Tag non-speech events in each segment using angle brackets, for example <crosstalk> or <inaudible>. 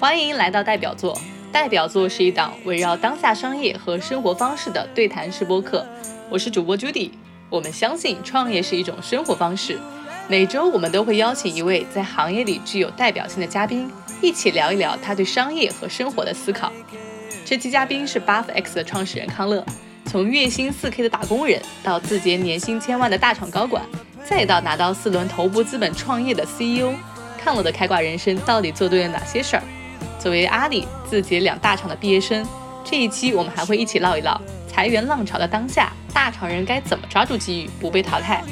欢迎来到代表作。代表作是一档围绕当下商业和生活方式的对谈式播客。我是主播 Judy。我们相信创业是一种生活方式。每周我们都会邀请一位在行业里具有代表性的嘉宾，一起聊一聊他对商业和生活的思考。这期嘉宾是 Buff X 的创始人康乐。从月薪四 K 的打工人，到字节年薪千万的大厂高管，再到拿到四轮头部资本创业的 CEO，康乐的开挂人生到底做对了哪些事儿？作为阿里、字节两大厂的毕业生，这一期我们还会一起唠一唠裁员浪潮的当下，大厂人该怎么抓住机遇，不被淘汰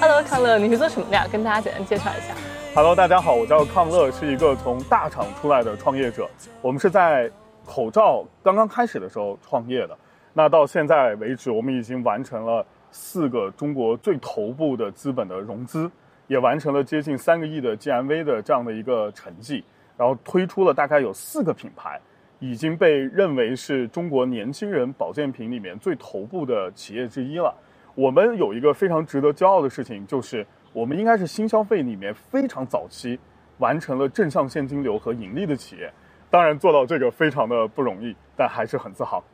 ？Hello，康乐，你是做什么的呀？跟大家简单介绍一下。Hello，大家好，我叫康乐，是一个从大厂出来的创业者。我们是在口罩刚刚开始的时候创业的。那到现在为止，我们已经完成了四个中国最头部的资本的融资，也完成了接近三个亿的 GMV 的这样的一个成绩。然后推出了大概有四个品牌，已经被认为是中国年轻人保健品里面最头部的企业之一了。我们有一个非常值得骄傲的事情，就是。我们应该是新消费里面非常早期完成了正向现金流和盈利的企业，当然做到这个非常的不容易，但还是很自豪。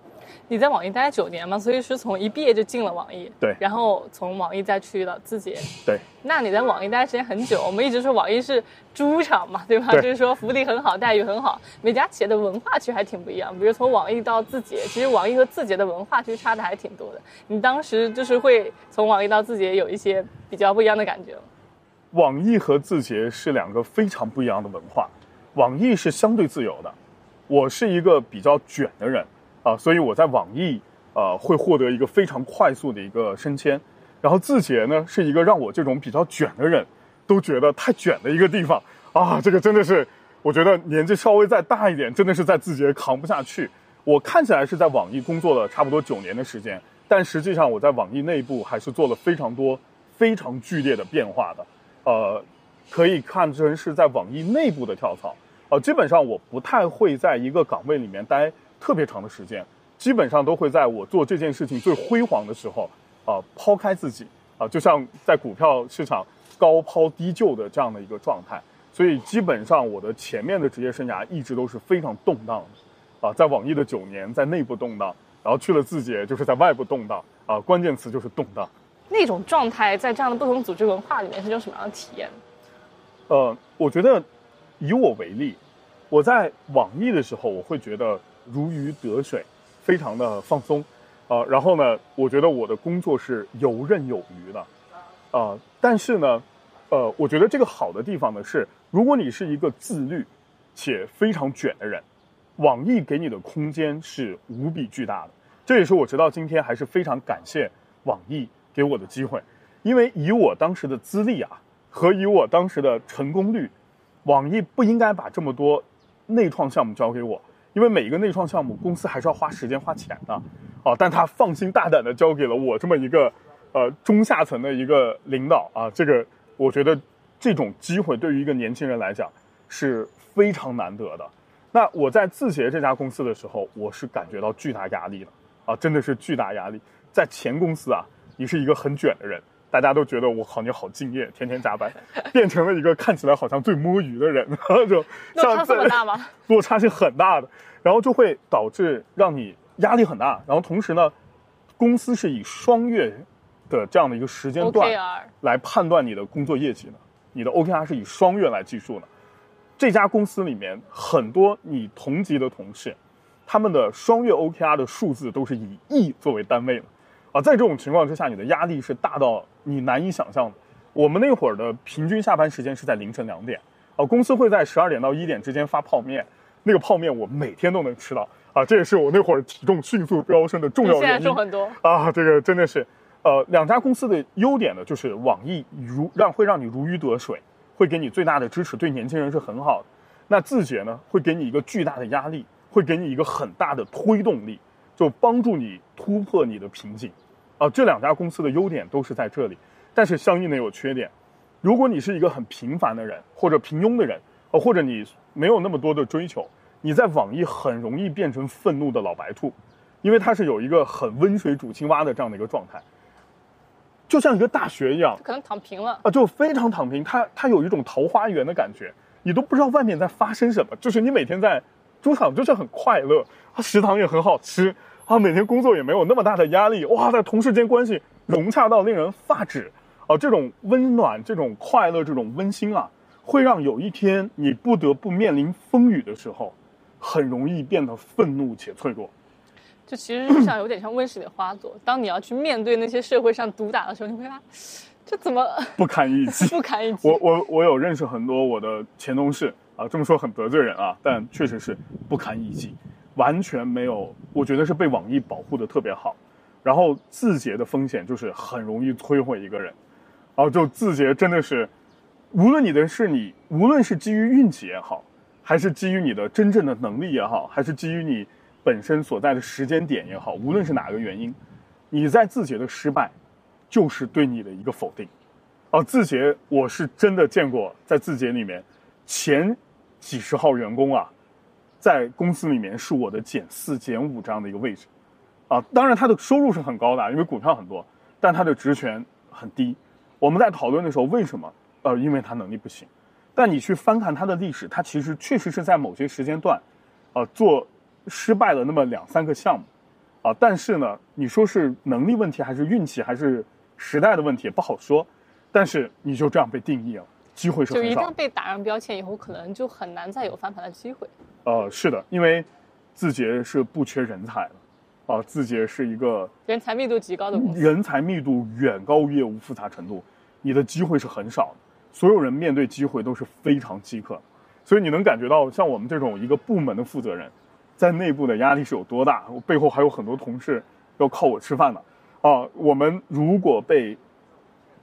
你在网易待了九年嘛，所以是从一毕业就进了网易，对，然后从网易再去了字节，对。那你在网易待时间很久，我们一直说网易是猪场嘛，对吧？就是说福利很好，待遇很好。每家企业的文化其实还挺不一样，比如从网易到字节，其实网易和字节的文化其实差的还挺多的。你当时就是会从网易到字节有一些比较不一样的感觉。网易和字节是两个非常不一样的文化，网易是相对自由的，我是一个比较卷的人。啊，所以我在网易，呃，会获得一个非常快速的一个升迁，然后字节呢，是一个让我这种比较卷的人，都觉得太卷的一个地方啊，这个真的是，我觉得年纪稍微再大一点，真的是在字节扛不下去。我看起来是在网易工作了差不多九年的时间，但实际上我在网易内部还是做了非常多、非常剧烈的变化的，呃，可以看成是在网易内部的跳槽，呃，基本上我不太会在一个岗位里面待。特别长的时间，基本上都会在我做这件事情最辉煌的时候，啊，抛开自己，啊，就像在股票市场高抛低就的这样的一个状态。所以基本上我的前面的职业生涯一直都是非常动荡的，啊，在网易的九年在内部动荡，然后去了字节就是在外部动荡，啊，关键词就是动荡。那种状态在这样的不同组织文化里面是种什么样的体验？呃，我觉得以我为例，我在网易的时候，我会觉得。如鱼得水，非常的放松，啊，然后呢，我觉得我的工作是游刃有余的，啊，但是呢，呃，我觉得这个好的地方呢是，如果你是一个自律且非常卷的人，网易给你的空间是无比巨大的，这也是我直到今天还是非常感谢网易给我的机会，因为以我当时的资历啊和以我当时的成功率，网易不应该把这么多内创项目交给我。因为每一个内创项目，公司还是要花时间花钱的，啊，但他放心大胆的交给了我这么一个，呃，中下层的一个领导啊，这个我觉得这种机会对于一个年轻人来讲是非常难得的。那我在字节这家公司的时候，我是感觉到巨大压力的，啊，真的是巨大压力。在前公司啊，你是一个很卷的人。大家都觉得我靠，你好敬业，天天加班，<laughs> 变成了一个看起来好像最摸鱼的人，<laughs> 就落差这么大吗？<laughs> 落差是很大的，然后就会导致让你压力很大。然后同时呢，公司是以双月的这样的一个时间段来判断你的工作业绩的，你的 OKR 是以双月来计数的。这家公司里面很多你同级的同事，他们的双月 OKR 的数字都是以亿作为单位的。啊，在这种情况之下，你的压力是大到你难以想象的。我们那会儿的平均下班时间是在凌晨两点，啊，公司会在十二点到一点之间发泡面，那个泡面我每天都能吃到，啊，这也是我那会儿体重迅速飙升的重要原因。现在重很多啊，这个真的是，呃，两家公司的优点呢，就是网易如让会让你如鱼得水，会给你最大的支持，对年轻人是很好的。那字节呢，会给你一个巨大的压力，会给你一个很大的推动力。就帮助你突破你的瓶颈，啊，这两家公司的优点都是在这里，但是相应的有缺点。如果你是一个很平凡的人，或者平庸的人，呃，或者你没有那么多的追求，你在网易很容易变成愤怒的老白兔，因为它是有一个很温水煮青蛙的这样的一个状态。就像一个大学一样可能躺平了。啊，就非常躺平。它它有一种桃花源的感觉，你都不知道外面在发生什么。就是你每天在猪场就是很快乐，啊，食堂也很好吃，啊，每天工作也没有那么大的压力，哇，在同事间关系融洽到令人发指，啊，这种温暖、这种快乐、这种温馨啊，会让有一天你不得不面临风雨的时候，很容易变得愤怒且脆弱。就其实就像有点像温室里的花朵，<coughs> 当你要去面对那些社会上毒打的时候，你会发现，这怎么不堪一击？<laughs> 不堪一击。我我我有认识很多我的前同事啊，这么说很得罪人啊，但确实是不堪一击，完全没有，我觉得是被网易保护的特别好。然后字节的风险就是很容易摧毁一个人，然后就字节真的是，无论你的是你，无论是基于运气也好，还是基于你的真正的能力也好，还是基于你。本身所在的时间点也好，无论是哪个原因，你在字节的失败，就是对你的一个否定。哦，字节我是真的见过，在字节里面，前几十号员工啊，在公司里面是我的减四减五这样的一个位置。啊，当然他的收入是很高的，因为股票很多，但他的职权很低。我们在讨论的时候，为什么？呃，因为他能力不行。但你去翻看他的历史，他其实确实是在某些时间段，呃，做。失败了那么两三个项目，啊，但是呢，你说是能力问题还是运气还是时代的问题不好说，但是你就这样被定义了，机会是很少。就一旦被打上标签以后，可能就很难再有翻盘的机会。呃，是的，因为字节是不缺人才的，啊，字节是一个人才密度极高的公司，人才密度远高于业务复杂程度，你的机会是很少的，所有人面对机会都是非常饥渴，所以你能感觉到像我们这种一个部门的负责人。在内部的压力是有多大？我背后还有很多同事要靠我吃饭的，啊，我们如果被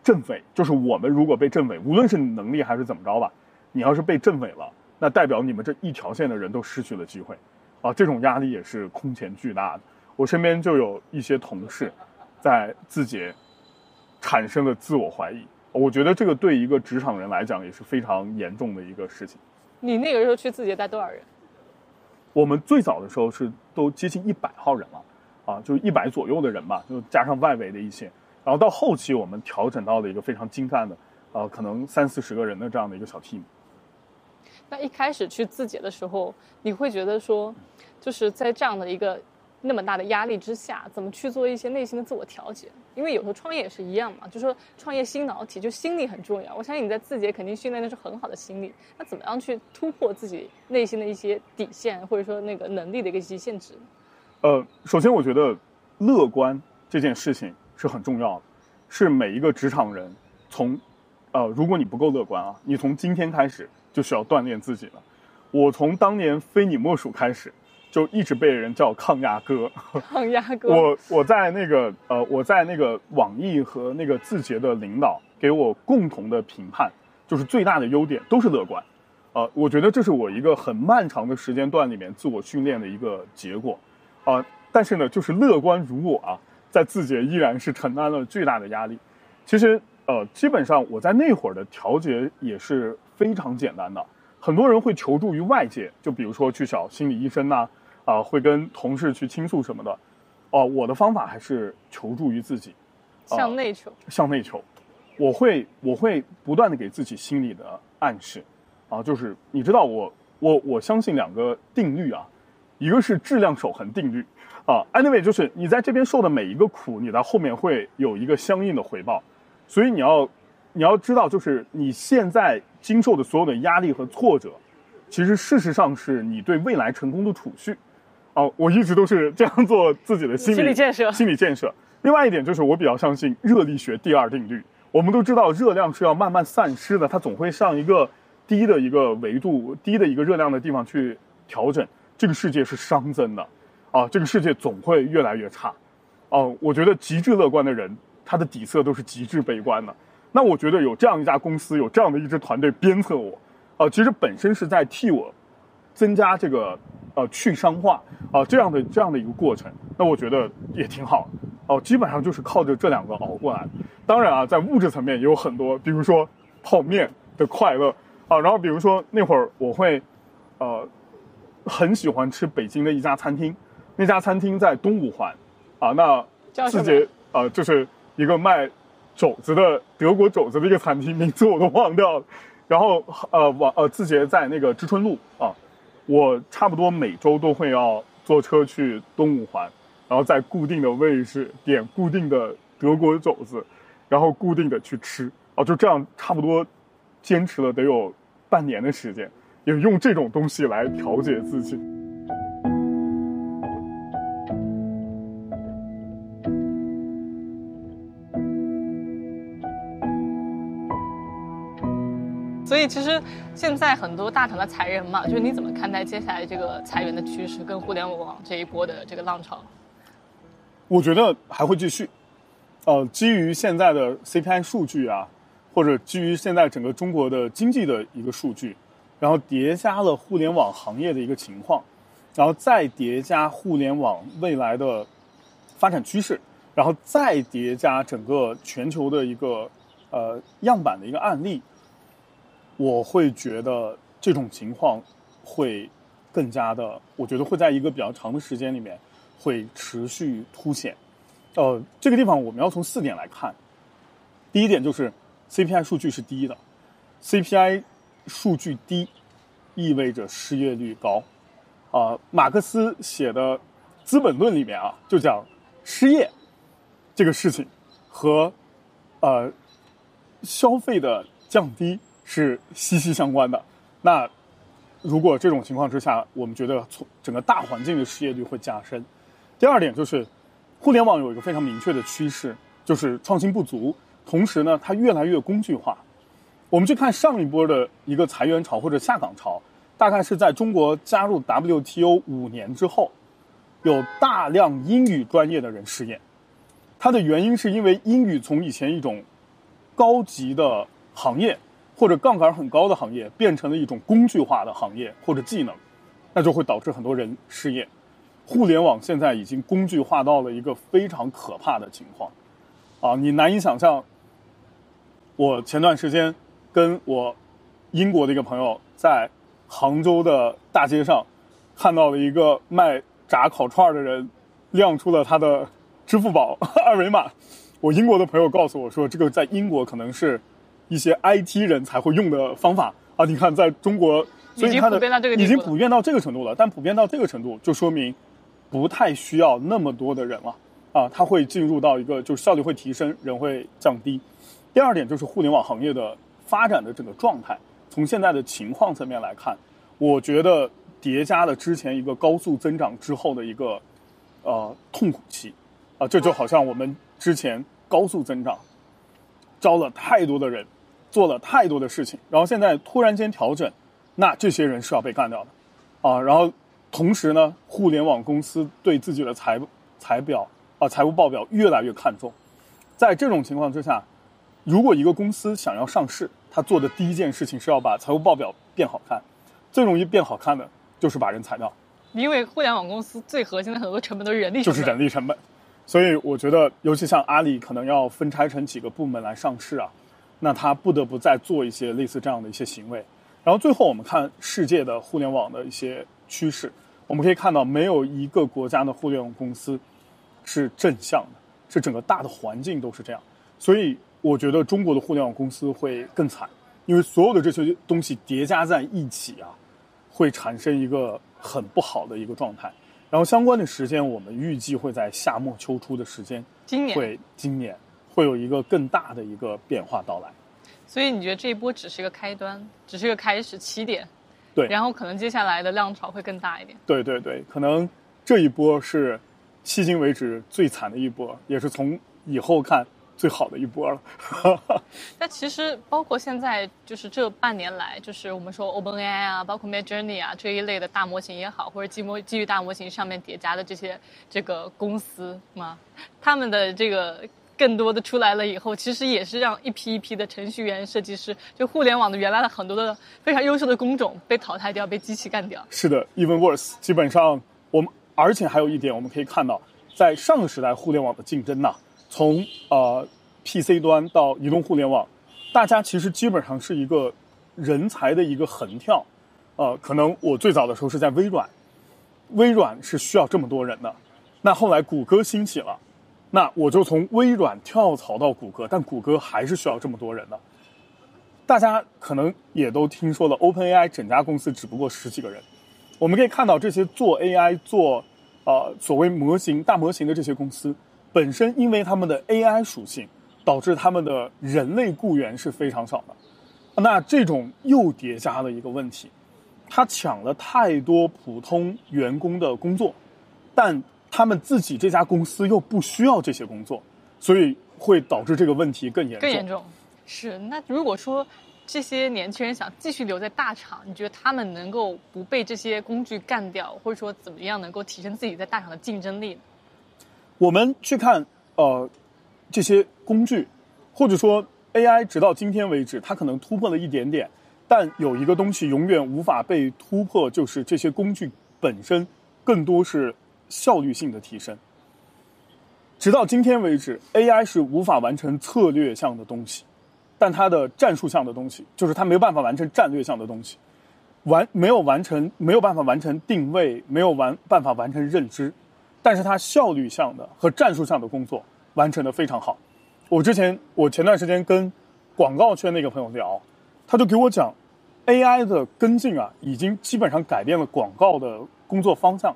震毁，就是我们如果被震毁，无论是能力还是怎么着吧，你要是被震毁了，那代表你们这一条线的人都失去了机会，啊，这种压力也是空前巨大的。我身边就有一些同事，在字节产生了自我怀疑，我觉得这个对一个职场人来讲也是非常严重的一个事情。你那个时候去字节带多少人？我们最早的时候是都接近一百号人了，啊，就一百左右的人吧，就加上外围的一些，然后到后期我们调整到了一个非常精干的，呃，可能三四十个人的这样的一个小 team。那一开始去自检的时候，你会觉得说，就是在这样的一个。那么大的压力之下，怎么去做一些内心的自我调节？因为有时候创业也是一样嘛，就说创业心脑体，就心理很重要。我相信你在字节肯定训练的是很好的心理，那怎么样去突破自己内心的一些底线，或者说那个能力的一个极限值？呃，首先我觉得乐观这件事情是很重要的，是每一个职场人从，呃，如果你不够乐观啊，你从今天开始就需要锻炼自己了。我从当年非你莫属开始。就一直被人叫抗压哥，<laughs> 抗压哥。我我在那个呃，我在那个网易和那个字节的领导给我共同的评判，就是最大的优点都是乐观，呃，我觉得这是我一个很漫长的时间段里面自我训练的一个结果，啊，但是呢，就是乐观如我啊，在字节依然是承担了巨大的压力。其实呃，基本上我在那会儿的调节也是非常简单的，很多人会求助于外界，就比如说去找心理医生呐。啊，会跟同事去倾诉什么的，哦，我的方法还是求助于自己，向内求，向内求，我会我会不断的给自己心理的暗示，啊，就是你知道我我我相信两个定律啊，一个是质量守恒定律，啊，anyway 就是你在这边受的每一个苦，你在后面会有一个相应的回报，所以你要你要知道，就是你现在经受的所有的压力和挫折，其实事实上是你对未来成功的储蓄。哦，我一直都是这样做自己的心理建设。心理建设。另外一点就是，我比较相信热力学第二定律。我们都知道，热量是要慢慢散失的，它总会上一个低的一个维度、低的一个热量的地方去调整。这个世界是熵增的，啊，这个世界总会越来越差。哦，我觉得极致乐观的人，他的底色都是极致悲观的。那我觉得有这样一家公司，有这样的一支团队鞭策我，啊，其实本身是在替我增加这个。呃，去商化啊，这样的这样的一个过程，那我觉得也挺好哦。基本上就是靠着这两个熬过来。当然啊，在物质层面也有很多，比如说泡面的快乐啊，然后比如说那会儿我会呃很喜欢吃北京的一家餐厅，那家餐厅在东五环啊，那字节呃就是一个卖肘子的德国肘子的一个餐厅，名字我都忘掉了。然后呃，往呃字节在那个知春路啊，我差不多每周都会要坐车去东五环，然后在固定的位置点固定的德国肘子，然后固定的去吃啊，就这样差不多坚持了得有半年的时间，也用这种东西来调节自己。所以其实现在很多大厂的裁员嘛，就是你怎么看待接下来这个裁员的趋势跟互联网这一波的这个浪潮？我觉得还会继续。呃，基于现在的 CPI 数据啊，或者基于现在整个中国的经济的一个数据，然后叠加了互联网行业的一个情况，然后再叠加互联网未来的发展趋势，然后再叠加整个全球的一个呃样板的一个案例。我会觉得这种情况会更加的，我觉得会在一个比较长的时间里面会持续凸显。呃，这个地方我们要从四点来看。第一点就是 CPI 数据是低的，CPI 数据低意味着失业率高。啊，马克思写的《资本论》里面啊，就讲失业这个事情和呃消费的降低。是息息相关的。那如果这种情况之下，我们觉得从整个大环境的失业率会加深。第二点就是，互联网有一个非常明确的趋势，就是创新不足，同时呢，它越来越工具化。我们去看上一波的一个裁员潮或者下岗潮，大概是在中国加入 WTO 五年之后，有大量英语专业的人失业。它的原因是因为英语从以前一种高级的行业。或者杠杆很高的行业变成了一种工具化的行业或者技能，那就会导致很多人失业。互联网现在已经工具化到了一个非常可怕的情况，啊，你难以想象。我前段时间跟我英国的一个朋友在杭州的大街上看到了一个卖炸烤串的人亮出了他的支付宝 <laughs> 二维码，我英国的朋友告诉我说，这个在英国可能是。一些 IT 人才会用的方法啊！你看，在中国，所以它的已经普遍到这个程度了。但普遍到这个程度，就说明不太需要那么多的人了啊！它会进入到一个就是效率会提升，人会降低。第二点就是互联网行业的发展的整个状态，从现在的情况层面来看，我觉得叠加了之前一个高速增长之后的一个呃痛苦期啊！这就好像我们之前高速增长招了太多的人。做了太多的事情，然后现在突然间调整，那这些人是要被干掉的，啊，然后同时呢，互联网公司对自己的财财表啊财务报表越来越看重，在这种情况之下，如果一个公司想要上市，他做的第一件事情是要把财务报表变好看，最容易变好看的就是把人裁掉，因为互联网公司最核心的很多成本都是人力，就是人力成本，所以我觉得，尤其像阿里，可能要分拆成几个部门来上市啊。那他不得不再做一些类似这样的一些行为，然后最后我们看世界的互联网的一些趋势，我们可以看到没有一个国家的互联网公司是正向的，是整个大的环境都是这样，所以我觉得中国的互联网公司会更惨，因为所有的这些东西叠加在一起啊，会产生一个很不好的一个状态。然后相关的时间我们预计会在夏末秋初的时间，今年会今年。会有一个更大的一个变化到来，所以你觉得这一波只是一个开端，只是一个开始起点，对，然后可能接下来的浪潮会更大一点。对对对，可能这一波是迄今为止最惨的一波，也是从以后看最好的一波了。<laughs> 那其实包括现在就是这半年来，就是我们说 OpenAI 啊，包括 Midjourney 啊这一类的大模型也好，或者基模基于大模型上面叠加的这些这个公司嘛，他们的这个。更多的出来了以后，其实也是让一批一批的程序员、设计师，就互联网的原来的很多的非常优秀的工种被淘汰掉，被机器干掉。是的，even worse。基本上，我们而且还有一点，我们可以看到，在上个时代互联网的竞争呐，从呃 PC 端到移动互联网，大家其实基本上是一个人才的一个横跳。呃，可能我最早的时候是在微软，微软是需要这么多人的，那后来谷歌兴起了。那我就从微软跳槽到谷歌，但谷歌还是需要这么多人的。大家可能也都听说了，OpenAI 整家公司只不过十几个人。我们可以看到，这些做 AI、做呃所谓模型、大模型的这些公司，本身因为他们的 AI 属性，导致他们的人类雇员是非常少的。那这种又叠加了一个问题，他抢了太多普通员工的工作，但他们自己这家公司又不需要这些工作，所以会导致这个问题更严重。更严重，是。那如果说这些年轻人想继续留在大厂，你觉得他们能够不被这些工具干掉，或者说怎么样能够提升自己在大厂的竞争力呢？我们去看呃这些工具，或者说。AI 直到今天为止，它可能突破了一点点，但有一个东西永远无法被突破，就是这些工具本身更多是效率性的提升。直到今天为止，AI 是无法完成策略项的东西，但它的战术项的东西，就是它没有办法完成战略项的东西，完没有完成没有办法完成定位，没有完办法完成认知，但是它效率项的和战术项的工作完成的非常好。我之前，我前段时间跟广告圈那个朋友聊，他就给我讲，AI 的跟进啊，已经基本上改变了广告的工作方向。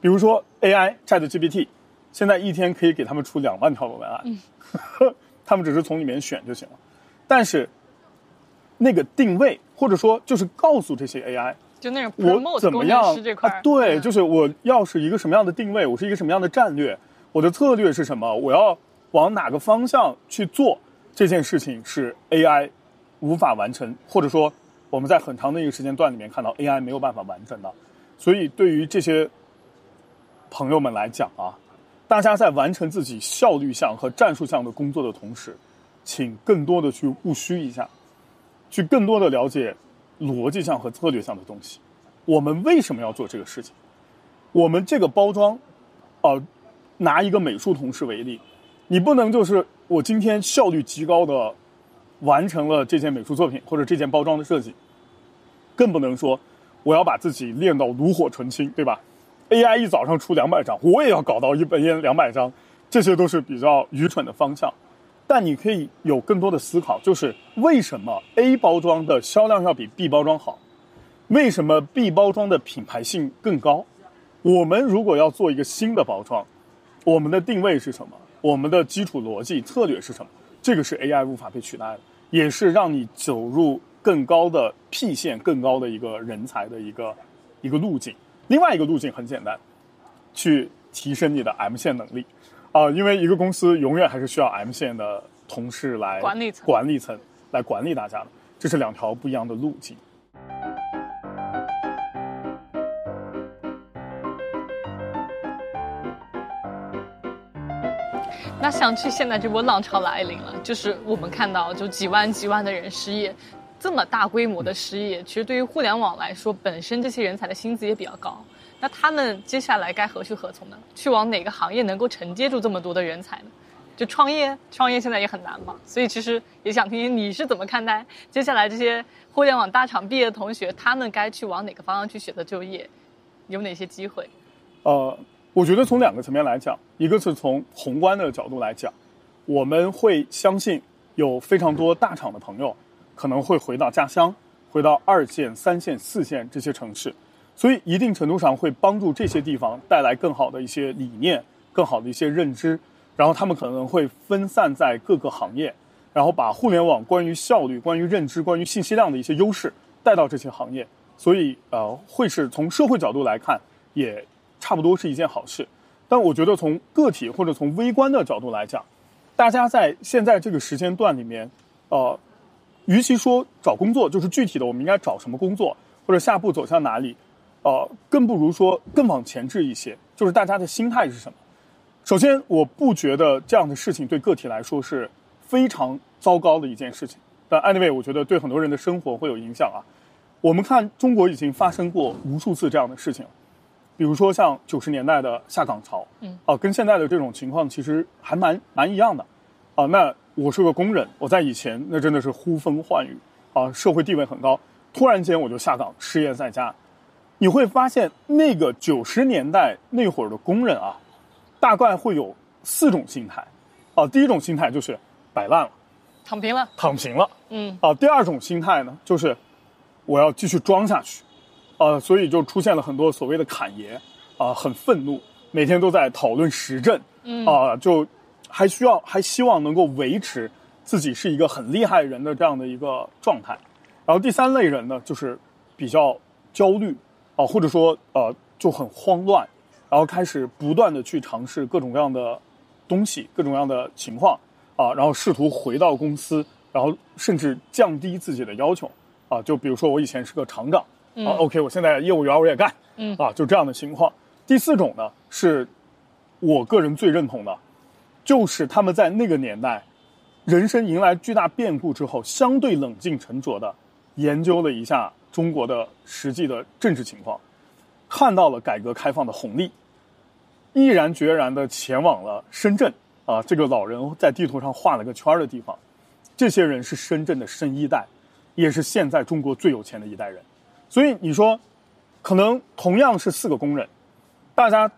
比如说 AI ChatGPT，现在一天可以给他们出两万条的文案，<laughs> 他们只是从里面选就行了。但是那个定位，或者说就是告诉这些 AI，就那种我怎么样啊？对，就是我要是一个什么样的定位，我是一个什么样的战略，我的策略是什么，我要。往哪个方向去做这件事情是 AI 无法完成，或者说我们在很长的一个时间段里面看到 AI 没有办法完成的。所以对于这些朋友们来讲啊，大家在完成自己效率项和战术项的工作的同时，请更多的去务虚一下，去更多的了解逻辑项和策略项的东西。我们为什么要做这个事情？我们这个包装，呃，拿一个美术同事为例。你不能就是我今天效率极高的完成了这件美术作品或者这件包装的设计，更不能说我要把自己练到炉火纯青，对吧？AI 一早上出两百张，我也要搞到一本两百张，这些都是比较愚蠢的方向。但你可以有更多的思考，就是为什么 A 包装的销量要比 B 包装好？为什么 B 包装的品牌性更高？我们如果要做一个新的包装，我们的定位是什么？我们的基础逻辑策略是什么？这个是 AI 无法被取代的，也是让你走入更高的 P 线、更高的一个人才的一个一个路径。另外一个路径很简单，去提升你的 M 线能力啊，因为一个公司永远还是需要 M 线的同事来管理层管理层来管理大家的，这是两条不一样的路径。那想去现在这波浪潮来临了，就是我们看到就几万几万的人失业，这么大规模的失业，其实对于互联网来说，本身这些人才的薪资也比较高。那他们接下来该何去何从呢？去往哪个行业能够承接住这么多的人才呢？就创业，创业现在也很难嘛。所以其实也想听听你是怎么看待接下来这些互联网大厂毕业的同学，他们该去往哪个方向去选择就业，有哪些机会？呃。我觉得从两个层面来讲，一个是从宏观的角度来讲，我们会相信有非常多大厂的朋友可能会回到家乡，回到二线、三线、四线这些城市，所以一定程度上会帮助这些地方带来更好的一些理念、更好的一些认知，然后他们可能会分散在各个行业，然后把互联网关于效率、关于认知、关于信息量的一些优势带到这些行业，所以呃，会是从社会角度来看也。差不多是一件好事，但我觉得从个体或者从微观的角度来讲，大家在现在这个时间段里面，呃，与其说找工作，就是具体的我们应该找什么工作，或者下步走向哪里，呃，更不如说更往前置一些，就是大家的心态是什么。首先，我不觉得这样的事情对个体来说是非常糟糕的一件事情，但 anyway，我觉得对很多人的生活会有影响啊。我们看中国已经发生过无数次这样的事情。比如说像九十年代的下岗潮，嗯，哦，跟现在的这种情况其实还蛮蛮一样的，啊，那我是个工人，我在以前那真的是呼风唤雨，啊，社会地位很高，突然间我就下岗失业在家，你会发现那个九十年代那会儿的工人啊，大概会有四种心态，啊，第一种心态就是摆烂了，躺平了，躺平了，嗯，啊，第二种心态呢，就是我要继续装下去，啊，所以就出现了很多所谓的侃爷，啊，很愤怒，每天都在讨论时政，嗯。啊，就还需要还希望能够维持自己是一个很厉害人的这样的一个状态。然后第三类人呢，就是比较焦虑，啊，或者说呃就很慌乱，然后开始不断的去尝试各种各样的东西，各种各样的情况，啊，然后试图回到公司，然后甚至降低自己的要求，啊，就比如说我以前是个厂长，啊，OK，我现在业务员我也干，嗯啊，就这样的情况。第四种呢，是我个人最认同的，就是他们在那个年代，人生迎来巨大变故之后，相对冷静沉着的研究了一下中国的实际的政治情况，看到了改革开放的红利，毅然决然的前往了深圳啊，这个老人在地图上画了个圈的地方，这些人是深圳的深一代，也是现在中国最有钱的一代人。所以你说，可能同样是四个工人，大家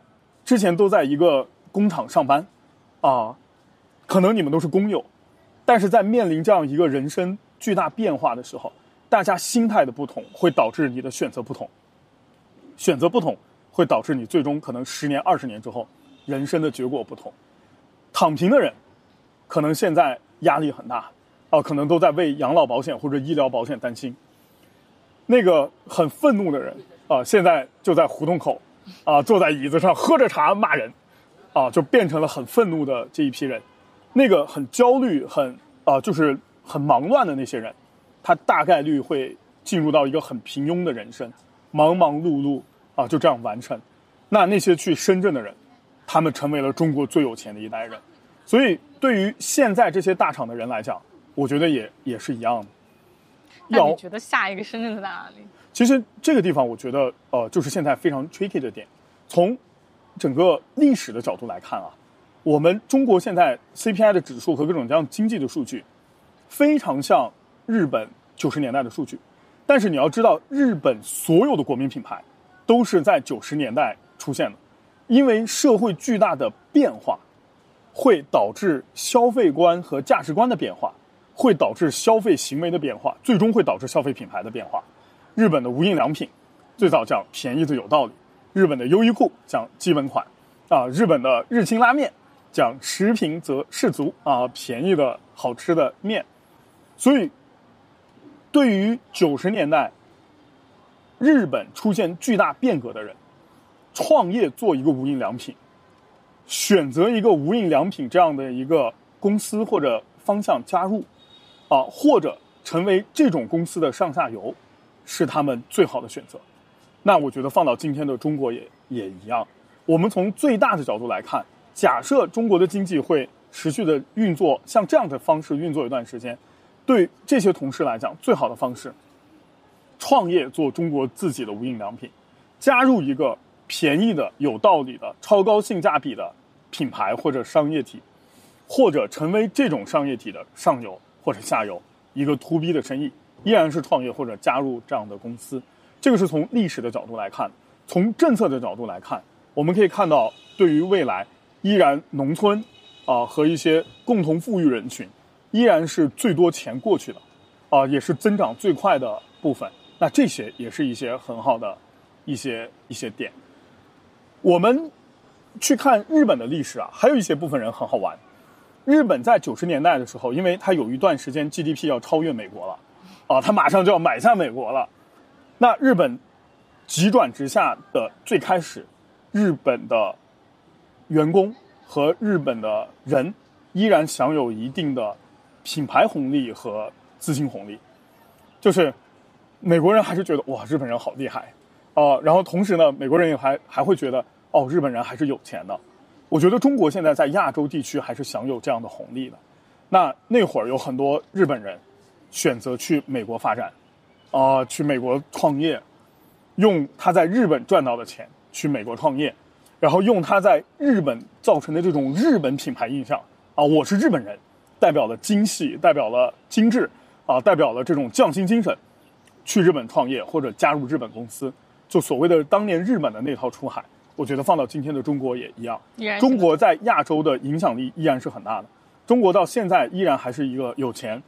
之前都在一个工厂上班，啊，可能你们都是工友，但是在面临这样一个人生巨大变化的时候，大家心态的不同会导致你的选择不同，选择不同会导致你最终可能十年、二十年之后人生的结果不同。躺平的人，可能现在压力很大，啊，可能都在为养老保险或者医疗保险担心。那个很愤怒的人啊，现在就在胡同口，啊，坐在椅子上喝着茶骂人，啊，就变成了很愤怒的这一批人。那个很焦虑、很啊，就是很忙乱的那些人，他大概率会进入到一个很平庸的人生，忙忙碌碌啊，就这样完成。那那些去深圳的人，他们成为了中国最有钱的一代人。所以，对于现在这些大厂的人来讲，我觉得也也是一样的。那你觉得下一个深圳在哪里？其实这个地方，我觉得呃，就是现在非常 tricky 的点。从整个历史的角度来看啊，我们中国现在 CPI 的指数和各种各样经济的数据，非常像日本九十年代的数据。但是你要知道，日本所有的国民品牌都是在九十年代出现的，因为社会巨大的变化，会导致消费观和价值观的变化。会导致消费行为的变化，最终会导致消费品牌的变化。日本的无印良品最早讲便宜的有道理，日本的优衣库讲基本款，啊，日本的日清拉面讲食品则士足啊，便宜的好吃的面。所以，对于九十年代日本出现巨大变革的人，创业做一个无印良品，选择一个无印良品这样的一个公司或者方向加入。啊，或者成为这种公司的上下游，是他们最好的选择。那我觉得放到今天的中国也也一样。我们从最大的角度来看，假设中国的经济会持续的运作，像这样的方式运作一段时间，对这些同事来讲，最好的方式，创业做中国自己的无印良品，加入一个便宜的、有道理的、超高性价比的品牌或者商业体，或者成为这种商业体的上游。或者下游一个 to B 的生意，依然是创业或者加入这样的公司。这个是从历史的角度来看，从政策的角度来看，我们可以看到，对于未来，依然农村啊和一些共同富裕人群，依然是最多钱过去的，啊也是增长最快的部分。那这些也是一些很好的一些一些点。我们去看日本的历史啊，还有一些部分人很好玩。日本在九十年代的时候，因为它有一段时间 GDP 要超越美国了，啊，它马上就要买下美国了。那日本急转直下的最开始，日本的员工和日本的人依然享有一定的品牌红利和资金红利，就是美国人还是觉得哇，日本人好厉害，啊，然后同时呢，美国人也还还会觉得哦，日本人还是有钱的。我觉得中国现在在亚洲地区还是享有这样的红利的。那那会儿有很多日本人选择去美国发展，啊，去美国创业，用他在日本赚到的钱去美国创业，然后用他在日本造成的这种日本品牌印象啊，我是日本人，代表了精细，代表了精致，啊，代表了这种匠心精神，去日本创业或者加入日本公司，就所谓的当年日本的那套出海。我觉得放到今天的中国也一样，中国在亚洲的影响力依然是很大的。中国到现在依然还是一个有钱，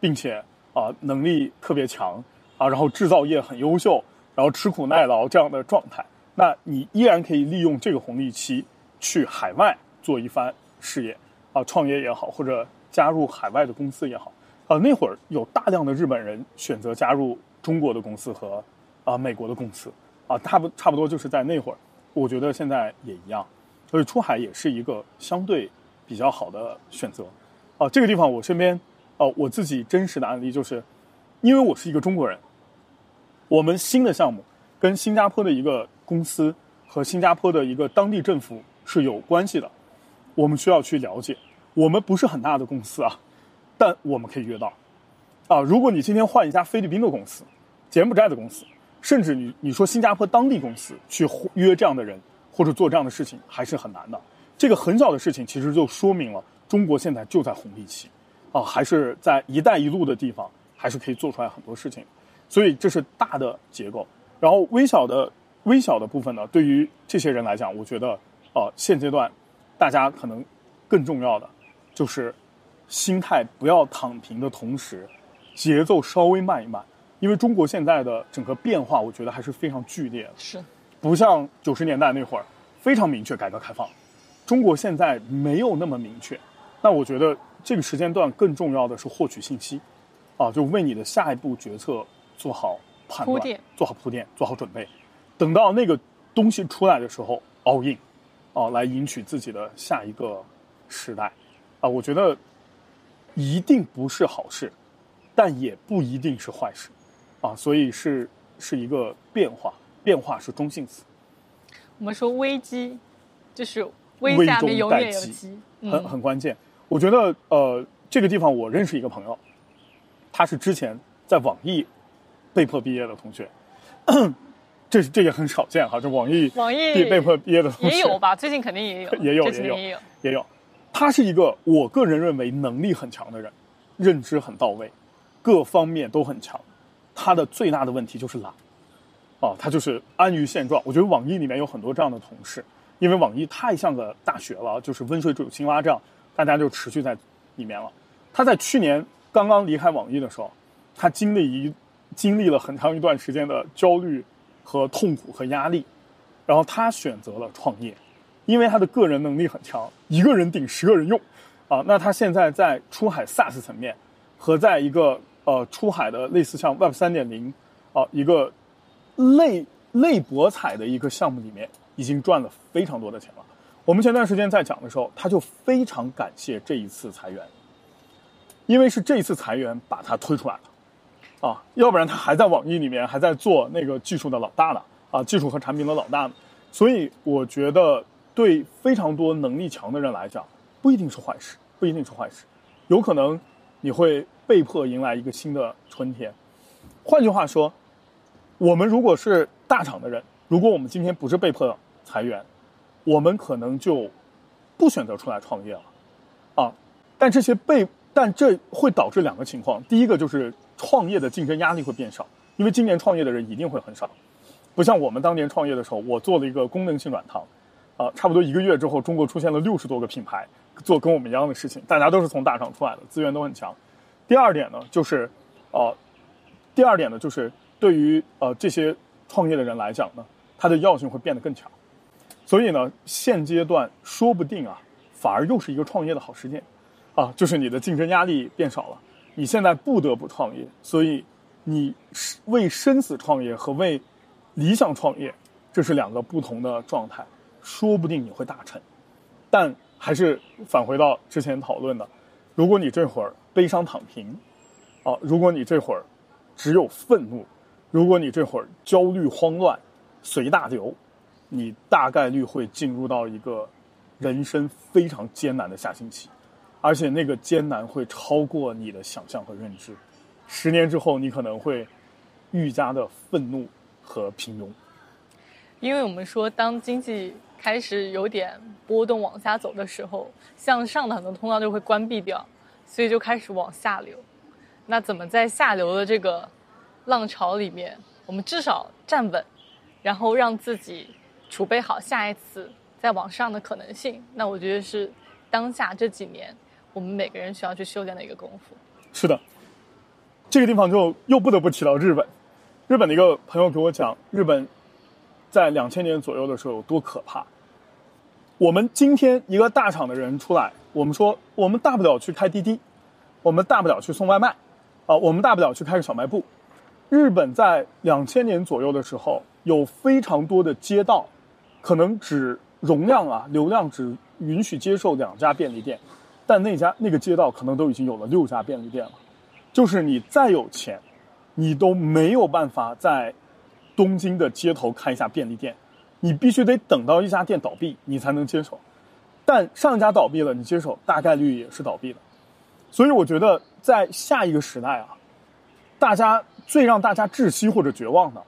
并且啊、能力特别强啊，然后制造业很优秀，然后吃苦耐劳这样的状态。那你依然可以利用这个红利期去海外做一番事业啊，创业也好，或者加入海外的公司也好。啊，那会儿有大量的日本人选择加入中国的公司和啊美国的公司啊，差不差不多就是在那会儿，我觉得现在也一样，所以出海也是一个相对比较好的选择。啊，这个地方我身边，呃、我自己真实的案例就是，因为我是一个中国人，我们新的项目跟新加坡的一个公司和新加坡的一个当地政府是有关系的，我们需要去了解。我们不是很大的公司啊，但我们可以约到。啊，如果你今天换一家菲律宾的公司、柬埔寨的公司，甚至你你说新加坡当地公司去约这样的人或者做这样的事情，还是很难的。这个很小的事情，其实就说明了中国现在就在红利期，啊，还是在“一带一路”的地方，还是可以做出来很多事情。所以这是大的结构，然后微小的微小的部分呢，对于这些人来讲，我觉得，呃，现阶段大家可能更重要的就是心态不要躺平的同时，节奏稍微慢一慢，因为中国现在的整个变化，我觉得还是非常剧烈的。是不像九十年代那会儿非常明确改革开放，中国现在没有那么明确。那我觉得这个时间段更重要的是获取信息，啊，就为你的下一步决策做好判断铺垫，做好铺垫，做好准备。等到那个东西出来的时候，all in，啊，来赢取自己的下一个时代。啊，我觉得一定不是好事，但也不一定是坏事，啊，所以是是一个变化，变化是中性词。我们说危机，就是危危下面永中有机，很嗯，很关键。我觉得呃，这个地方我认识一个朋友，他是之前在网易被迫毕业的同学，<clears throat> 这这也很少见哈，这网易网易被被迫毕业的同学也有吧？最近肯定也有，也有也有，也有。他是一个我个人认为能力很强的人，认知很到位，各方面都很强。他的最大的问题就是懒，啊，他就是安于现状。我觉得网易里面有很多这样的同事，因为网易太像个大学了，就是温水煮青蛙这样，大家就持续在里面了。他在去年刚刚离开网易的时候，他经历一经历了很长一段时间的焦虑和痛苦和压力，然后他选择了创业。因为他的个人能力很强，一个人顶十个人用，啊，那他现在在出海 SaaS 层面和在一个呃出海的类似像 Web 三点零啊一个类类博彩的一个项目里面，已经赚了非常多的钱了。我们前段时间在讲的时候，他就非常感谢这一次裁员，因为是这一次裁员把他推出来了，啊，要不然他还在网易里面还在做那个技术的老大呢，啊，技术和产品的老大呢。所以我觉得。对非常多能力强的人来讲，不一定是坏事，不一定是坏事，有可能你会被迫迎来一个新的春天。换句话说，我们如果是大厂的人，如果我们今天不是被迫裁员，我们可能就不选择出来创业了，啊，但这些被，但这会导致两个情况，第一个就是创业的竞争压力会变少，因为今年创业的人一定会很少，不像我们当年创业的时候，我做了一个功能性软糖。啊，差不多一个月之后，中国出现了六十多个品牌做跟我们一样的事情，大家都是从大厂出来的，资源都很强。第二点呢，就是，呃，第二点呢，就是对于呃这些创业的人来讲呢，它的药性会变得更强。所以呢，现阶段说不定啊，反而又是一个创业的好时间，啊，就是你的竞争压力变少了，你现在不得不创业，所以你为生死创业和为理想创业，这是两个不同的状态。说不定你会大成，但还是返回到之前讨论的，如果你这会儿悲伤躺平，啊，如果你这会儿只有愤怒，如果你这会儿焦虑慌乱，随大流，你大概率会进入到一个人生非常艰难的下行期，而且那个艰难会超过你的想象和认知，十年之后你可能会愈加的愤怒和平庸。因为我们说，当经济开始有点波动往下走的时候，向上的很多通道就会关闭掉，所以就开始往下流。那怎么在下流的这个浪潮里面，我们至少站稳，然后让自己储备好下一次再往上的可能性。那我觉得是当下这几年我们每个人需要去修炼的一个功夫。是的，这个地方就又不得不提到日本。日本的一个朋友给我讲，日本在两千年左右的时候有多可怕。我们今天一个大厂的人出来，我们说我们大不了去开滴滴，我们大不了去送外卖，啊，我们大不了去开个小卖部。日本在两千年左右的时候，有非常多的街道，可能只容量啊流量只允许接受两家便利店，但那家那个街道可能都已经有了六家便利店了。就是你再有钱，你都没有办法在东京的街头开一下便利店，你必须得等到一家店倒闭，你才能接手。但上一家倒闭了，你接手大概率也是倒闭的。所以我觉得在下一个时代啊，大家。最让大家窒息或者绝望的，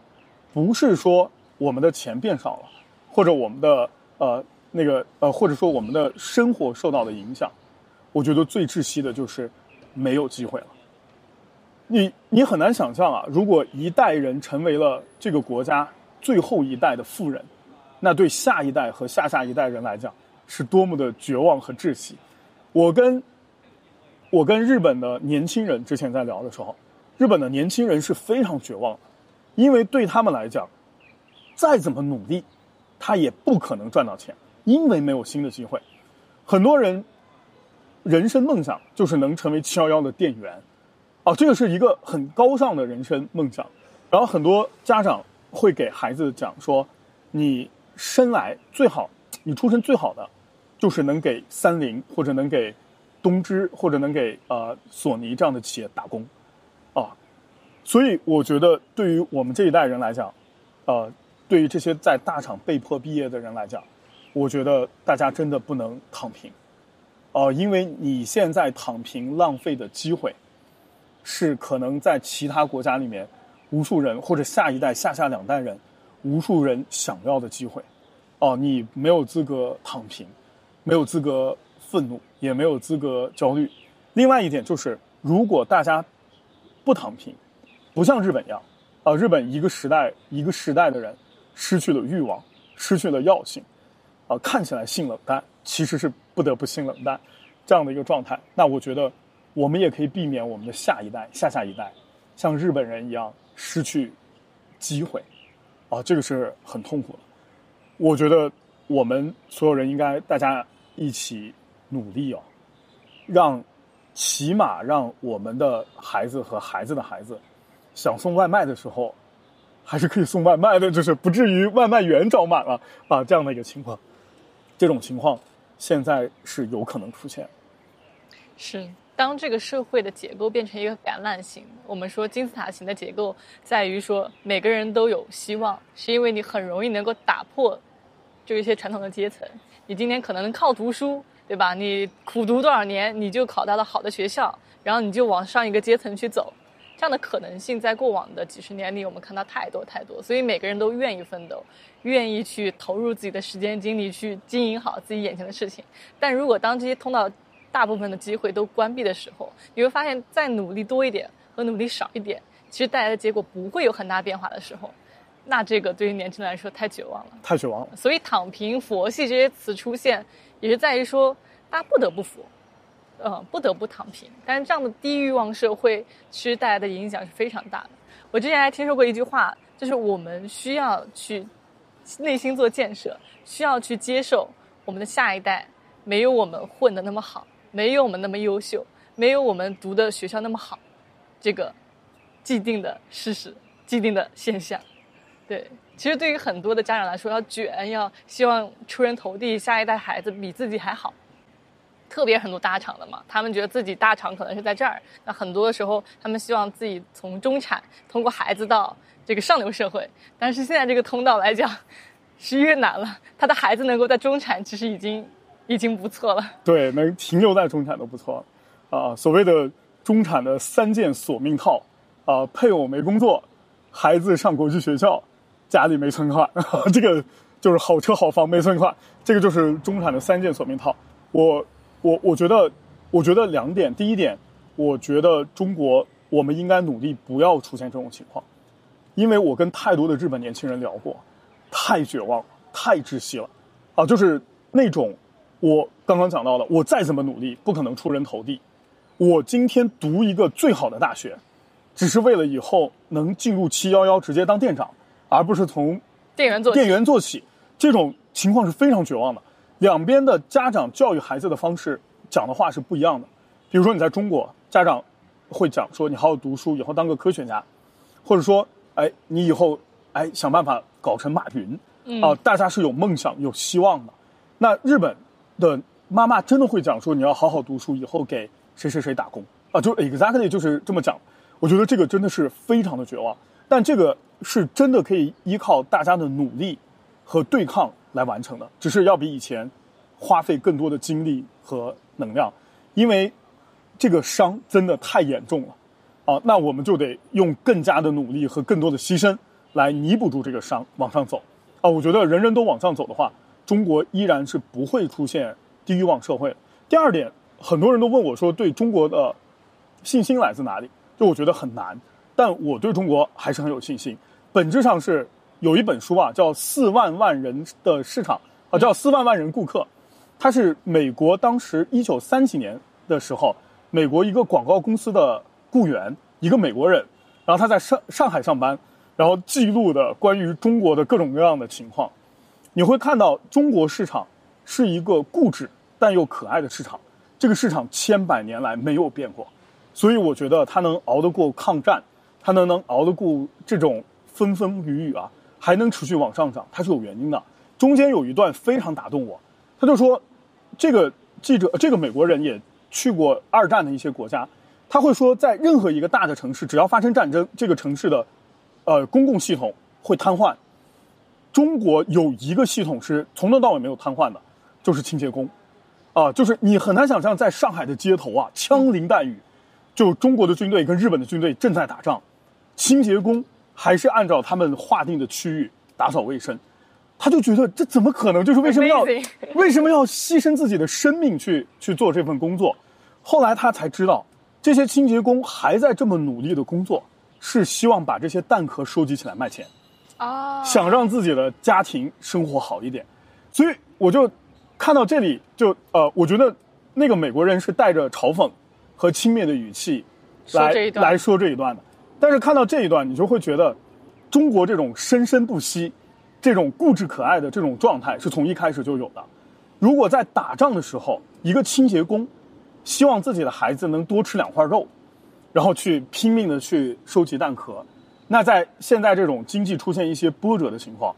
不是说我们的钱变少了，或者我们的呃那个呃，或者说我们的生活受到了影响。我觉得最窒息的就是没有机会了。你你很难想象啊，如果一代人成为了这个国家最后一代的富人，那对下一代和下下一代人来讲是多么的绝望和窒息。我跟我跟日本的年轻人之前在聊的时候。日本的年轻人是非常绝望的，因为对他们来讲，再怎么努力，他也不可能赚到钱，因为没有新的机会。很多人人生梦想就是能成为七幺幺的店员，啊，这个是一个很高尚的人生梦想。然后很多家长会给孩子讲说，你生来最好，你出生最好的，就是能给三菱或者能给东芝或者能给呃索尼这样的企业打工。啊，所以我觉得对于我们这一代人来讲，呃，对于这些在大厂被迫毕业的人来讲，我觉得大家真的不能躺平，哦，因为你现在躺平浪费的机会，是可能在其他国家里面，无数人或者下一代、下下两代人，无数人想要的机会，哦，你没有资格躺平，没有资格愤怒，也没有资格焦虑。另外一点就是，如果大家不躺平，不像日本一样，啊，日本一个时代一个时代的人失去了欲望，失去了药性，啊，看起来性冷淡，其实是不得不性冷淡，这样的一个状态。那我觉得，我们也可以避免我们的下一代、下下一代像日本人一样失去机会，啊，这个是很痛苦的。我觉得我们所有人应该大家一起努力哦，让。起码让我们的孩子和孩子的孩子，想送外卖的时候，还是可以送外卖的，就是不至于外卖员找满了啊这样的一个情况。这种情况现在是有可能出现。是，当这个社会的结构变成一个橄榄型，我们说金字塔型的结构，在于说每个人都有希望，是因为你很容易能够打破，就一些传统的阶层。你今天可能靠读书。对吧？你苦读多少年，你就考到了好的学校，然后你就往上一个阶层去走，这样的可能性在过往的几十年里，我们看到太多太多。所以每个人都愿意奋斗，愿意去投入自己的时间精力去经营好自己眼前的事情。但如果当这些通道大部分的机会都关闭的时候，你会发现再努力多一点和努力少一点，其实带来的结果不会有很大变化的时候，那这个对于年轻人来说太绝望了，太绝望了。所以“躺平”“佛系”这些词出现。也是在于说，大家不得不服，呃，不得不躺平。但是这样的低欲望社会，其实带来的影响是非常大的。我之前还听说过一句话，就是我们需要去内心做建设，需要去接受我们的下一代没有我们混的那么好，没有我们那么优秀，没有我们读的学校那么好，这个既定的事实，既定的现象，对。其实对于很多的家长来说，要卷，要希望出人头地，下一代孩子比自己还好。特别很多大厂的嘛，他们觉得自己大厂可能是在这儿。那很多的时候，他们希望自己从中产通过孩子到这个上流社会。但是现在这个通道来讲，是越难了。他的孩子能够在中产，其实已经已经不错了。对，能停留在中产都不错了。啊，所谓的中产的三件索命套啊，配偶没工作，孩子上国际学校。家里没存款，<laughs> 这个就是好车好房没存款，这个就是中产的三件索命套。我我我觉得，我觉得两点。第一点，我觉得中国我们应该努力不要出现这种情况，因为我跟太多的日本年轻人聊过，太绝望了。太窒息了，啊，就是那种我刚刚讲到的，我再怎么努力，不可能出人头地。我今天读一个最好的大学，只是为了以后能进入七幺幺直接当店长，而不是从店员做店员做起。这种情况是非常绝望的。两边的家长教育孩子的方式讲的话是不一样的。比如说你在中国，家长会讲说你好好读书，以后当个科学家，或者说哎你以后哎想办法搞成马云。啊，大家是有梦想、有希望的。那日本的妈妈真的会讲说，你要好好读书，以后给谁谁谁打工啊？就 exactly 就是这么讲。我觉得这个真的是非常的绝望，但这个是真的可以依靠大家的努力和对抗来完成的，只是要比以前花费更多的精力和能量，因为这个伤真的太严重了啊！那我们就得用更加的努力和更多的牺牲来弥补住这个伤，往上走。啊，我觉得人人都往上走的话，中国依然是不会出现低欲望社会。第二点，很多人都问我说，对中国的信心来自哪里？就我觉得很难，但我对中国还是很有信心。本质上是有一本书啊，叫《四万万人的市场》，啊，叫《四万万人顾客》，他是美国当时一九三几年的时候，美国一个广告公司的雇员，一个美国人，然后他在上上海上班。然后记录的关于中国的各种各样的情况，你会看到中国市场是一个固执但又可爱的市场，这个市场千百年来没有变过，所以我觉得它能熬得过抗战，它能能熬得过这种风风雨雨啊，还能持续往上涨，它是有原因的。中间有一段非常打动我，他就说，这个记者这个美国人也去过二战的一些国家，他会说，在任何一个大的城市，只要发生战争，这个城市的。呃，公共系统会瘫痪。中国有一个系统是从头到尾没有瘫痪的，就是清洁工。啊，就是你很难想象，在上海的街头啊，枪林弹雨，就中国的军队跟日本的军队正在打仗，清洁工还是按照他们划定的区域打扫卫生。他就觉得这怎么可能？就是为什么要为什么要牺牲自己的生命去去做这份工作？后来他才知道，这些清洁工还在这么努力的工作。是希望把这些蛋壳收集起来卖钱，啊，想让自己的家庭生活好一点，所以我就看到这里就呃，我觉得那个美国人是带着嘲讽和轻蔑的语气来来说这一段的，但是看到这一段，你就会觉得中国这种生生不息、这种固执可爱的这种状态是从一开始就有的。如果在打仗的时候，一个清洁工希望自己的孩子能多吃两块肉。然后去拼命的去收集蛋壳，那在现在这种经济出现一些波折的情况，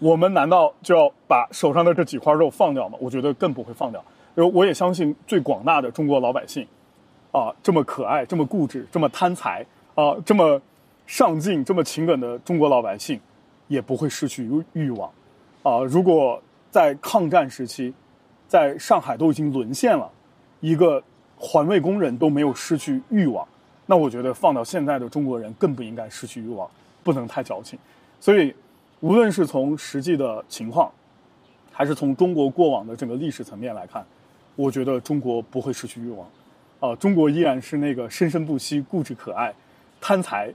我们难道就要把手上的这几块肉放掉吗？我觉得更不会放掉。我我也相信最广大的中国老百姓，啊，这么可爱、这么固执、这么贪财啊，这么上进、这么勤恳的中国老百姓，也不会失去欲欲望。啊，如果在抗战时期，在上海都已经沦陷了，一个环卫工人都没有失去欲望。那我觉得放到现在的中国人更不应该失去欲望，不能太矫情。所以，无论是从实际的情况，还是从中国过往的整个历史层面来看，我觉得中国不会失去欲望。啊，中国依然是那个生生不息、固执可爱、贪财、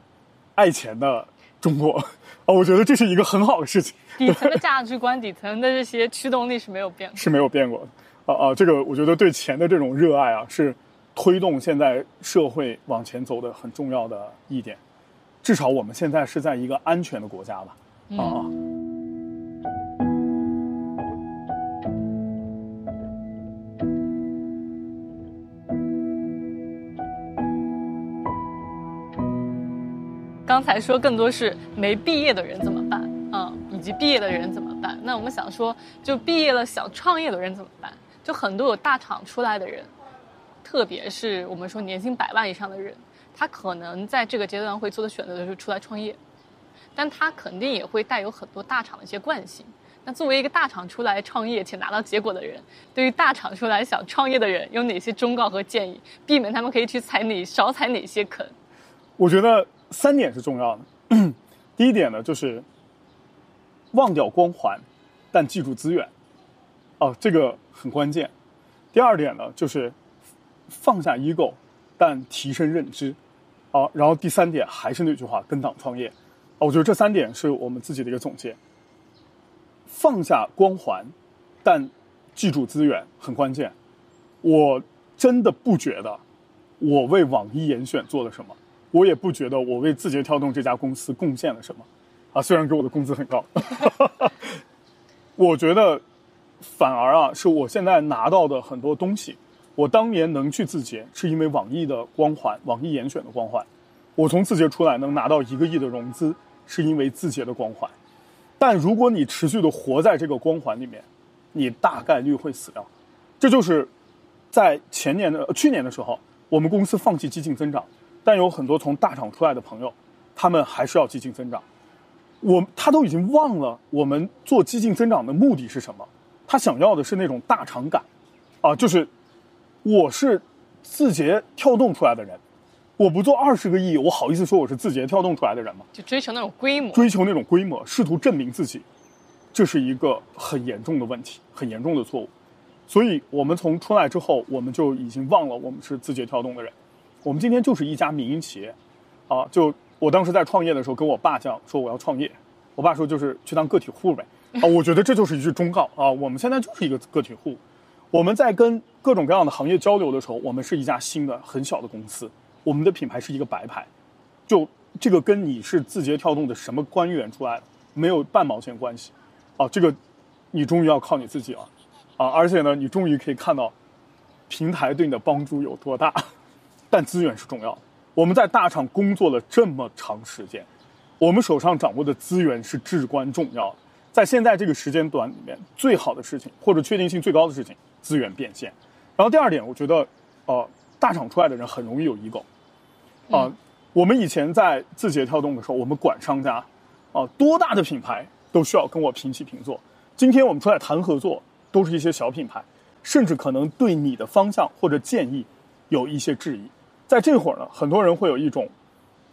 爱钱的中国。啊，我觉得这是一个很好的事情。底层的 <laughs> 价值观、底层的这些驱动力是没有变，是没有变过的。啊啊，这个我觉得对钱的这种热爱啊是。推动现在社会往前走的很重要的一点，至少我们现在是在一个安全的国家吧？啊。刚才说更多是没毕业的人怎么办？嗯，以及毕业的人怎么办？那我们想说，就毕业了想创业的人怎么办？就很多有大厂出来的人。特别是我们说年薪百万以上的人，他可能在这个阶段会做的选择就是出来创业，但他肯定也会带有很多大厂的一些惯性。那作为一个大厂出来创业且拿到结果的人，对于大厂出来想创业的人，有哪些忠告和建议，避免他们可以去踩哪少踩哪些坑？我觉得三点是重要的。第一点呢，就是忘掉光环，但记住资源。哦，这个很关键。第二点呢，就是。放下 ego，但提升认知，啊，然后第三点还是那句话，跟党创业，啊，我觉得这三点是我们自己的一个总结。放下光环，但记住资源很关键。我真的不觉得我为网易严选做了什么，我也不觉得我为字节跳动这家公司贡献了什么。啊，虽然给我的工资很高，<laughs> 我觉得反而啊，是我现在拿到的很多东西。我当年能去字节，是因为网易的光环，网易严选的光环。我从字节出来能拿到一个亿的融资，是因为字节的光环。但如果你持续的活在这个光环里面，你大概率会死掉。这就是在前年的去年的时候，我们公司放弃激进增长，但有很多从大厂出来的朋友，他们还是要激进增长。我他都已经忘了我们做激进增长的目的是什么，他想要的是那种大厂感，啊，就是我是字节跳动出来的人，我不做二十个亿，我好意思说我是字节跳动出来的人吗？就追求那种规模，追求那种规模，试图证明自己，这是一个很严重的问题，很严重的错误。所以我们从出来之后，我们就已经忘了我们是字节跳动的人，我们今天就是一家民营企业，啊，就。我当时在创业的时候，跟我爸讲说我要创业，我爸说就是去当个体户呗。啊，我觉得这就是一句忠告啊。我们现在就是一个个体户，我们在跟各种各样的行业交流的时候，我们是一家新的很小的公司，我们的品牌是一个白牌，就这个跟你是字节跳动的什么官员出来的没有半毛钱关系。啊，这个你终于要靠你自己了，啊，而且呢，你终于可以看到平台对你的帮助有多大，但资源是重要的。我们在大厂工作了这么长时间，我们手上掌握的资源是至关重要的。在现在这个时间段里面，最好的事情或者确定性最高的事情，资源变现。然后第二点，我觉得，呃，大厂出来的人很容易有 ego。啊，我们以前在字节跳动的时候，我们管商家，啊，多大的品牌都需要跟我平起平坐。今天我们出来谈合作，都是一些小品牌，甚至可能对你的方向或者建议有一些质疑。在这会儿呢，很多人会有一种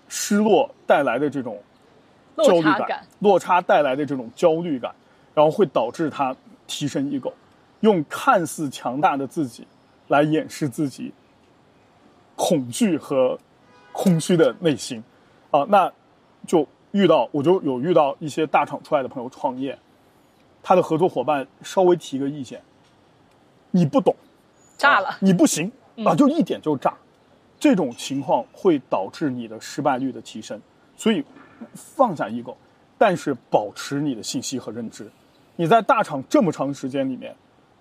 失落带来的这种焦虑感，落差带来的这种焦虑感，然后会导致他提升 ego，用看似强大的自己来掩饰自己恐惧和空虚的内心啊，那就遇到我就有遇到一些大厂出来的朋友创业，他的合作伙伴稍微提个意见，你不懂，炸了，你不行啊，就一点就炸。这种情况会导致你的失败率的提升，所以放下 ego，但是保持你的信息和认知。你在大厂这么长时间里面，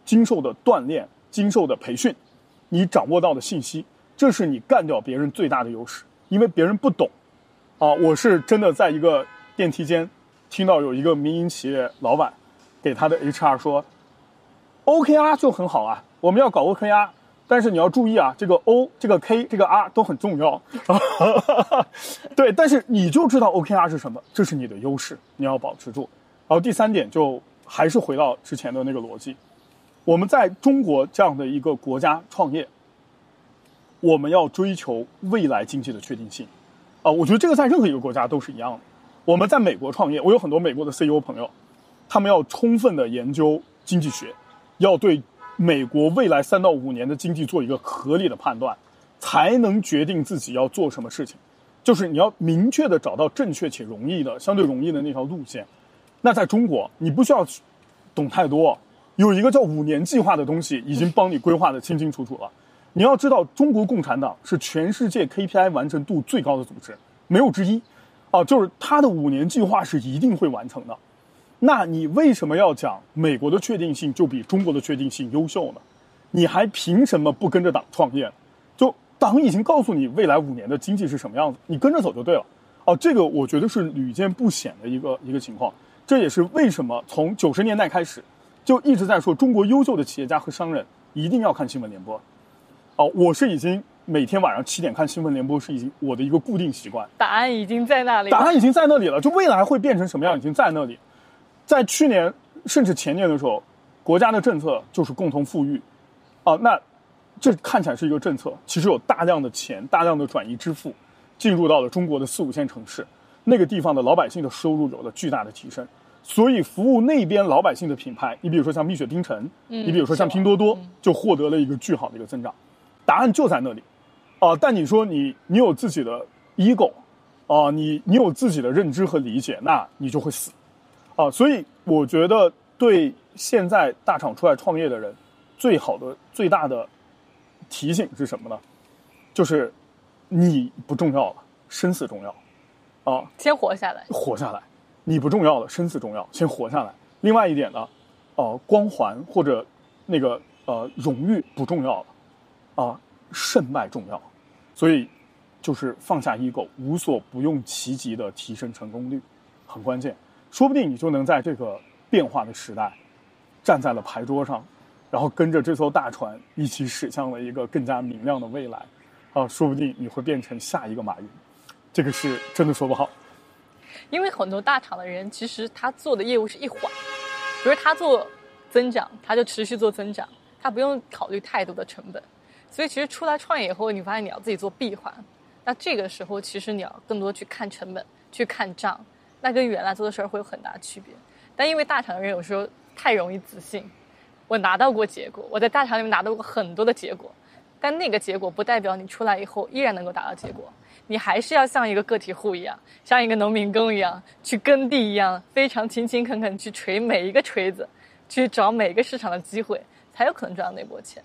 经受的锻炼、经受的培训，你掌握到的信息，这是你干掉别人最大的优势。因为别人不懂，啊，我是真的在一个电梯间听到有一个民营企业老板给他的 HR 说，OKR 就很好啊，我们要搞 OKR。但是你要注意啊，这个 O、这个 K、这个 R 都很重要。<laughs> 对，但是你就知道 OKR 是什么，这是你的优势，你要保持住。然后第三点就还是回到之前的那个逻辑，我们在中国这样的一个国家创业，我们要追求未来经济的确定性。啊，我觉得这个在任何一个国家都是一样的。我们在美国创业，我有很多美国的 CEO 朋友，他们要充分的研究经济学，要对。美国未来三到五年的经济做一个合理的判断，才能决定自己要做什么事情。就是你要明确的找到正确且容易的、相对容易的那条路线。那在中国，你不需要懂太多，有一个叫五年计划的东西已经帮你规划的清清楚楚了。你要知道，中国共产党是全世界 KPI 完成度最高的组织，没有之一。啊，就是他的五年计划是一定会完成的。那你为什么要讲美国的确定性就比中国的确定性优秀呢？你还凭什么不跟着党创业？就党已经告诉你未来五年的经济是什么样子，你跟着走就对了。哦，这个我觉得是屡见不鲜的一个一个情况。这也是为什么从九十年代开始就一直在说中国优秀的企业家和商人一定要看新闻联播。哦，我是已经每天晚上七点看新闻联播是已经我的一个固定习惯。答案已经在那里。答案已经在那里了，就未来会变成什么样已经在那里。在去年甚至前年的时候，国家的政策就是共同富裕，啊，那这看起来是一个政策，其实有大量的钱、大量的转移支付进入到了中国的四五线城市，那个地方的老百姓的收入有了巨大的提升，所以服务那边老百姓的品牌，你比如说像蜜雪冰城，你比如说像拼多多，就获得了一个巨好的一个增长。答案就在那里，啊，但你说你你有自己的 ego，啊，你你有自己的认知和理解，那你就会死。啊，所以我觉得对现在大厂出来创业的人，最好的、最大的提醒是什么呢？就是你不重要了，生死重要啊！先活下来，活下来，你不重要了，生死重要，先活下来。另外一点呢，呃，光环或者那个呃荣誉不重要了，啊，胜败重要。所以就是放下 ego，无所不用其极的提升成功率，很关键。说不定你就能在这个变化的时代，站在了牌桌上，然后跟着这艘大船一起驶向了一个更加明亮的未来。啊，说不定你会变成下一个马云，这个是真的说不好。因为很多大厂的人，其实他做的业务是一环，比如他做增长，他就持续做增长，他不用考虑太多的成本。所以其实出来创业以后，你发现你要自己做闭环，那这个时候其实你要更多去看成本，去看账，那跟原来做的事儿会有很大区别。但因为大厂的人有时候太容易自信，我拿到过结果，我在大厂里面拿到过很多的结果。但那个结果不代表你出来以后依然能够达到结果，你还是要像一个个体户一样，像一个农民工一样去耕地一样，非常勤勤恳恳去锤每一个锤子，去找每一个市场的机会，才有可能赚到那波钱。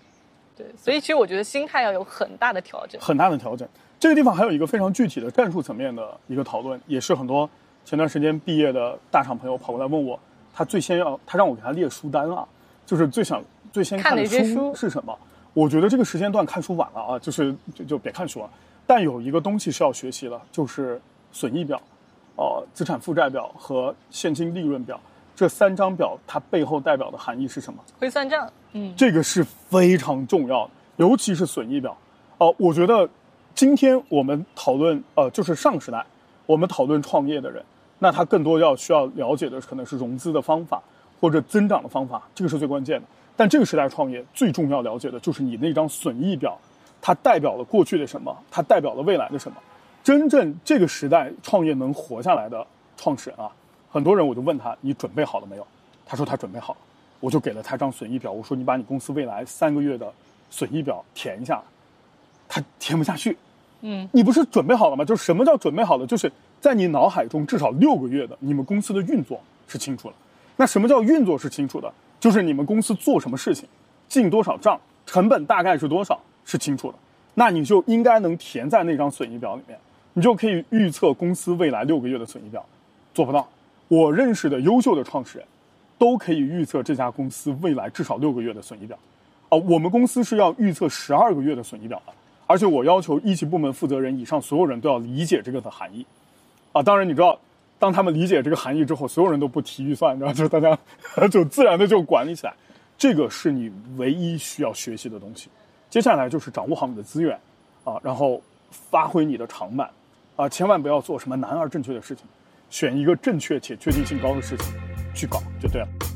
对，所以其实我觉得心态要有很大的调整，很大的调整。这个地方还有一个非常具体的战术层面的一个讨论，也是很多前段时间毕业的大厂朋友跑过来问我，他最先要他让我给他列书单啊，就是最想最先看的书是什么。我觉得这个时间段看书晚了啊，就是就就别看书了。但有一个东西是要学习的，就是损益表、呃资产负债表和现金利润表这三张表，它背后代表的含义是什么？会算账，嗯，这个是非常重要的，尤其是损益表。哦，我觉得今天我们讨论呃，就是上时代我们讨论创业的人，那他更多要需要了解的可能是融资的方法或者增长的方法，这个是最关键的。但这个时代创业最重要了解的就是你那张损益表，它代表了过去的什么？它代表了未来的什么？真正这个时代创业能活下来的创始人啊，很多人我就问他：你准备好了没有？他说他准备好了，我就给了他张损益表。我说你把你公司未来三个月的损益表填一下，他填不下去。嗯，你不是准备好了吗？就是什么叫准备好了？就是在你脑海中至少六个月的你们公司的运作是清楚了。那什么叫运作是清楚的？就是你们公司做什么事情，进多少账，成本大概是多少，是清楚的。那你就应该能填在那张损益表里面，你就可以预测公司未来六个月的损益表。做不到，我认识的优秀的创始人，都可以预测这家公司未来至少六个月的损益表。啊，我们公司是要预测十二个月的损益表的，而且我要求一级部门负责人以上所有人都要理解这个的含义。啊，当然你知道。当他们理解这个含义之后，所有人都不提预算，然后就大家 <laughs> 就自然的就管理起来。这个是你唯一需要学习的东西。接下来就是掌握好你的资源，啊，然后发挥你的长板，啊，千万不要做什么难而正确的事情，选一个正确且确定性高的事情去搞就对了。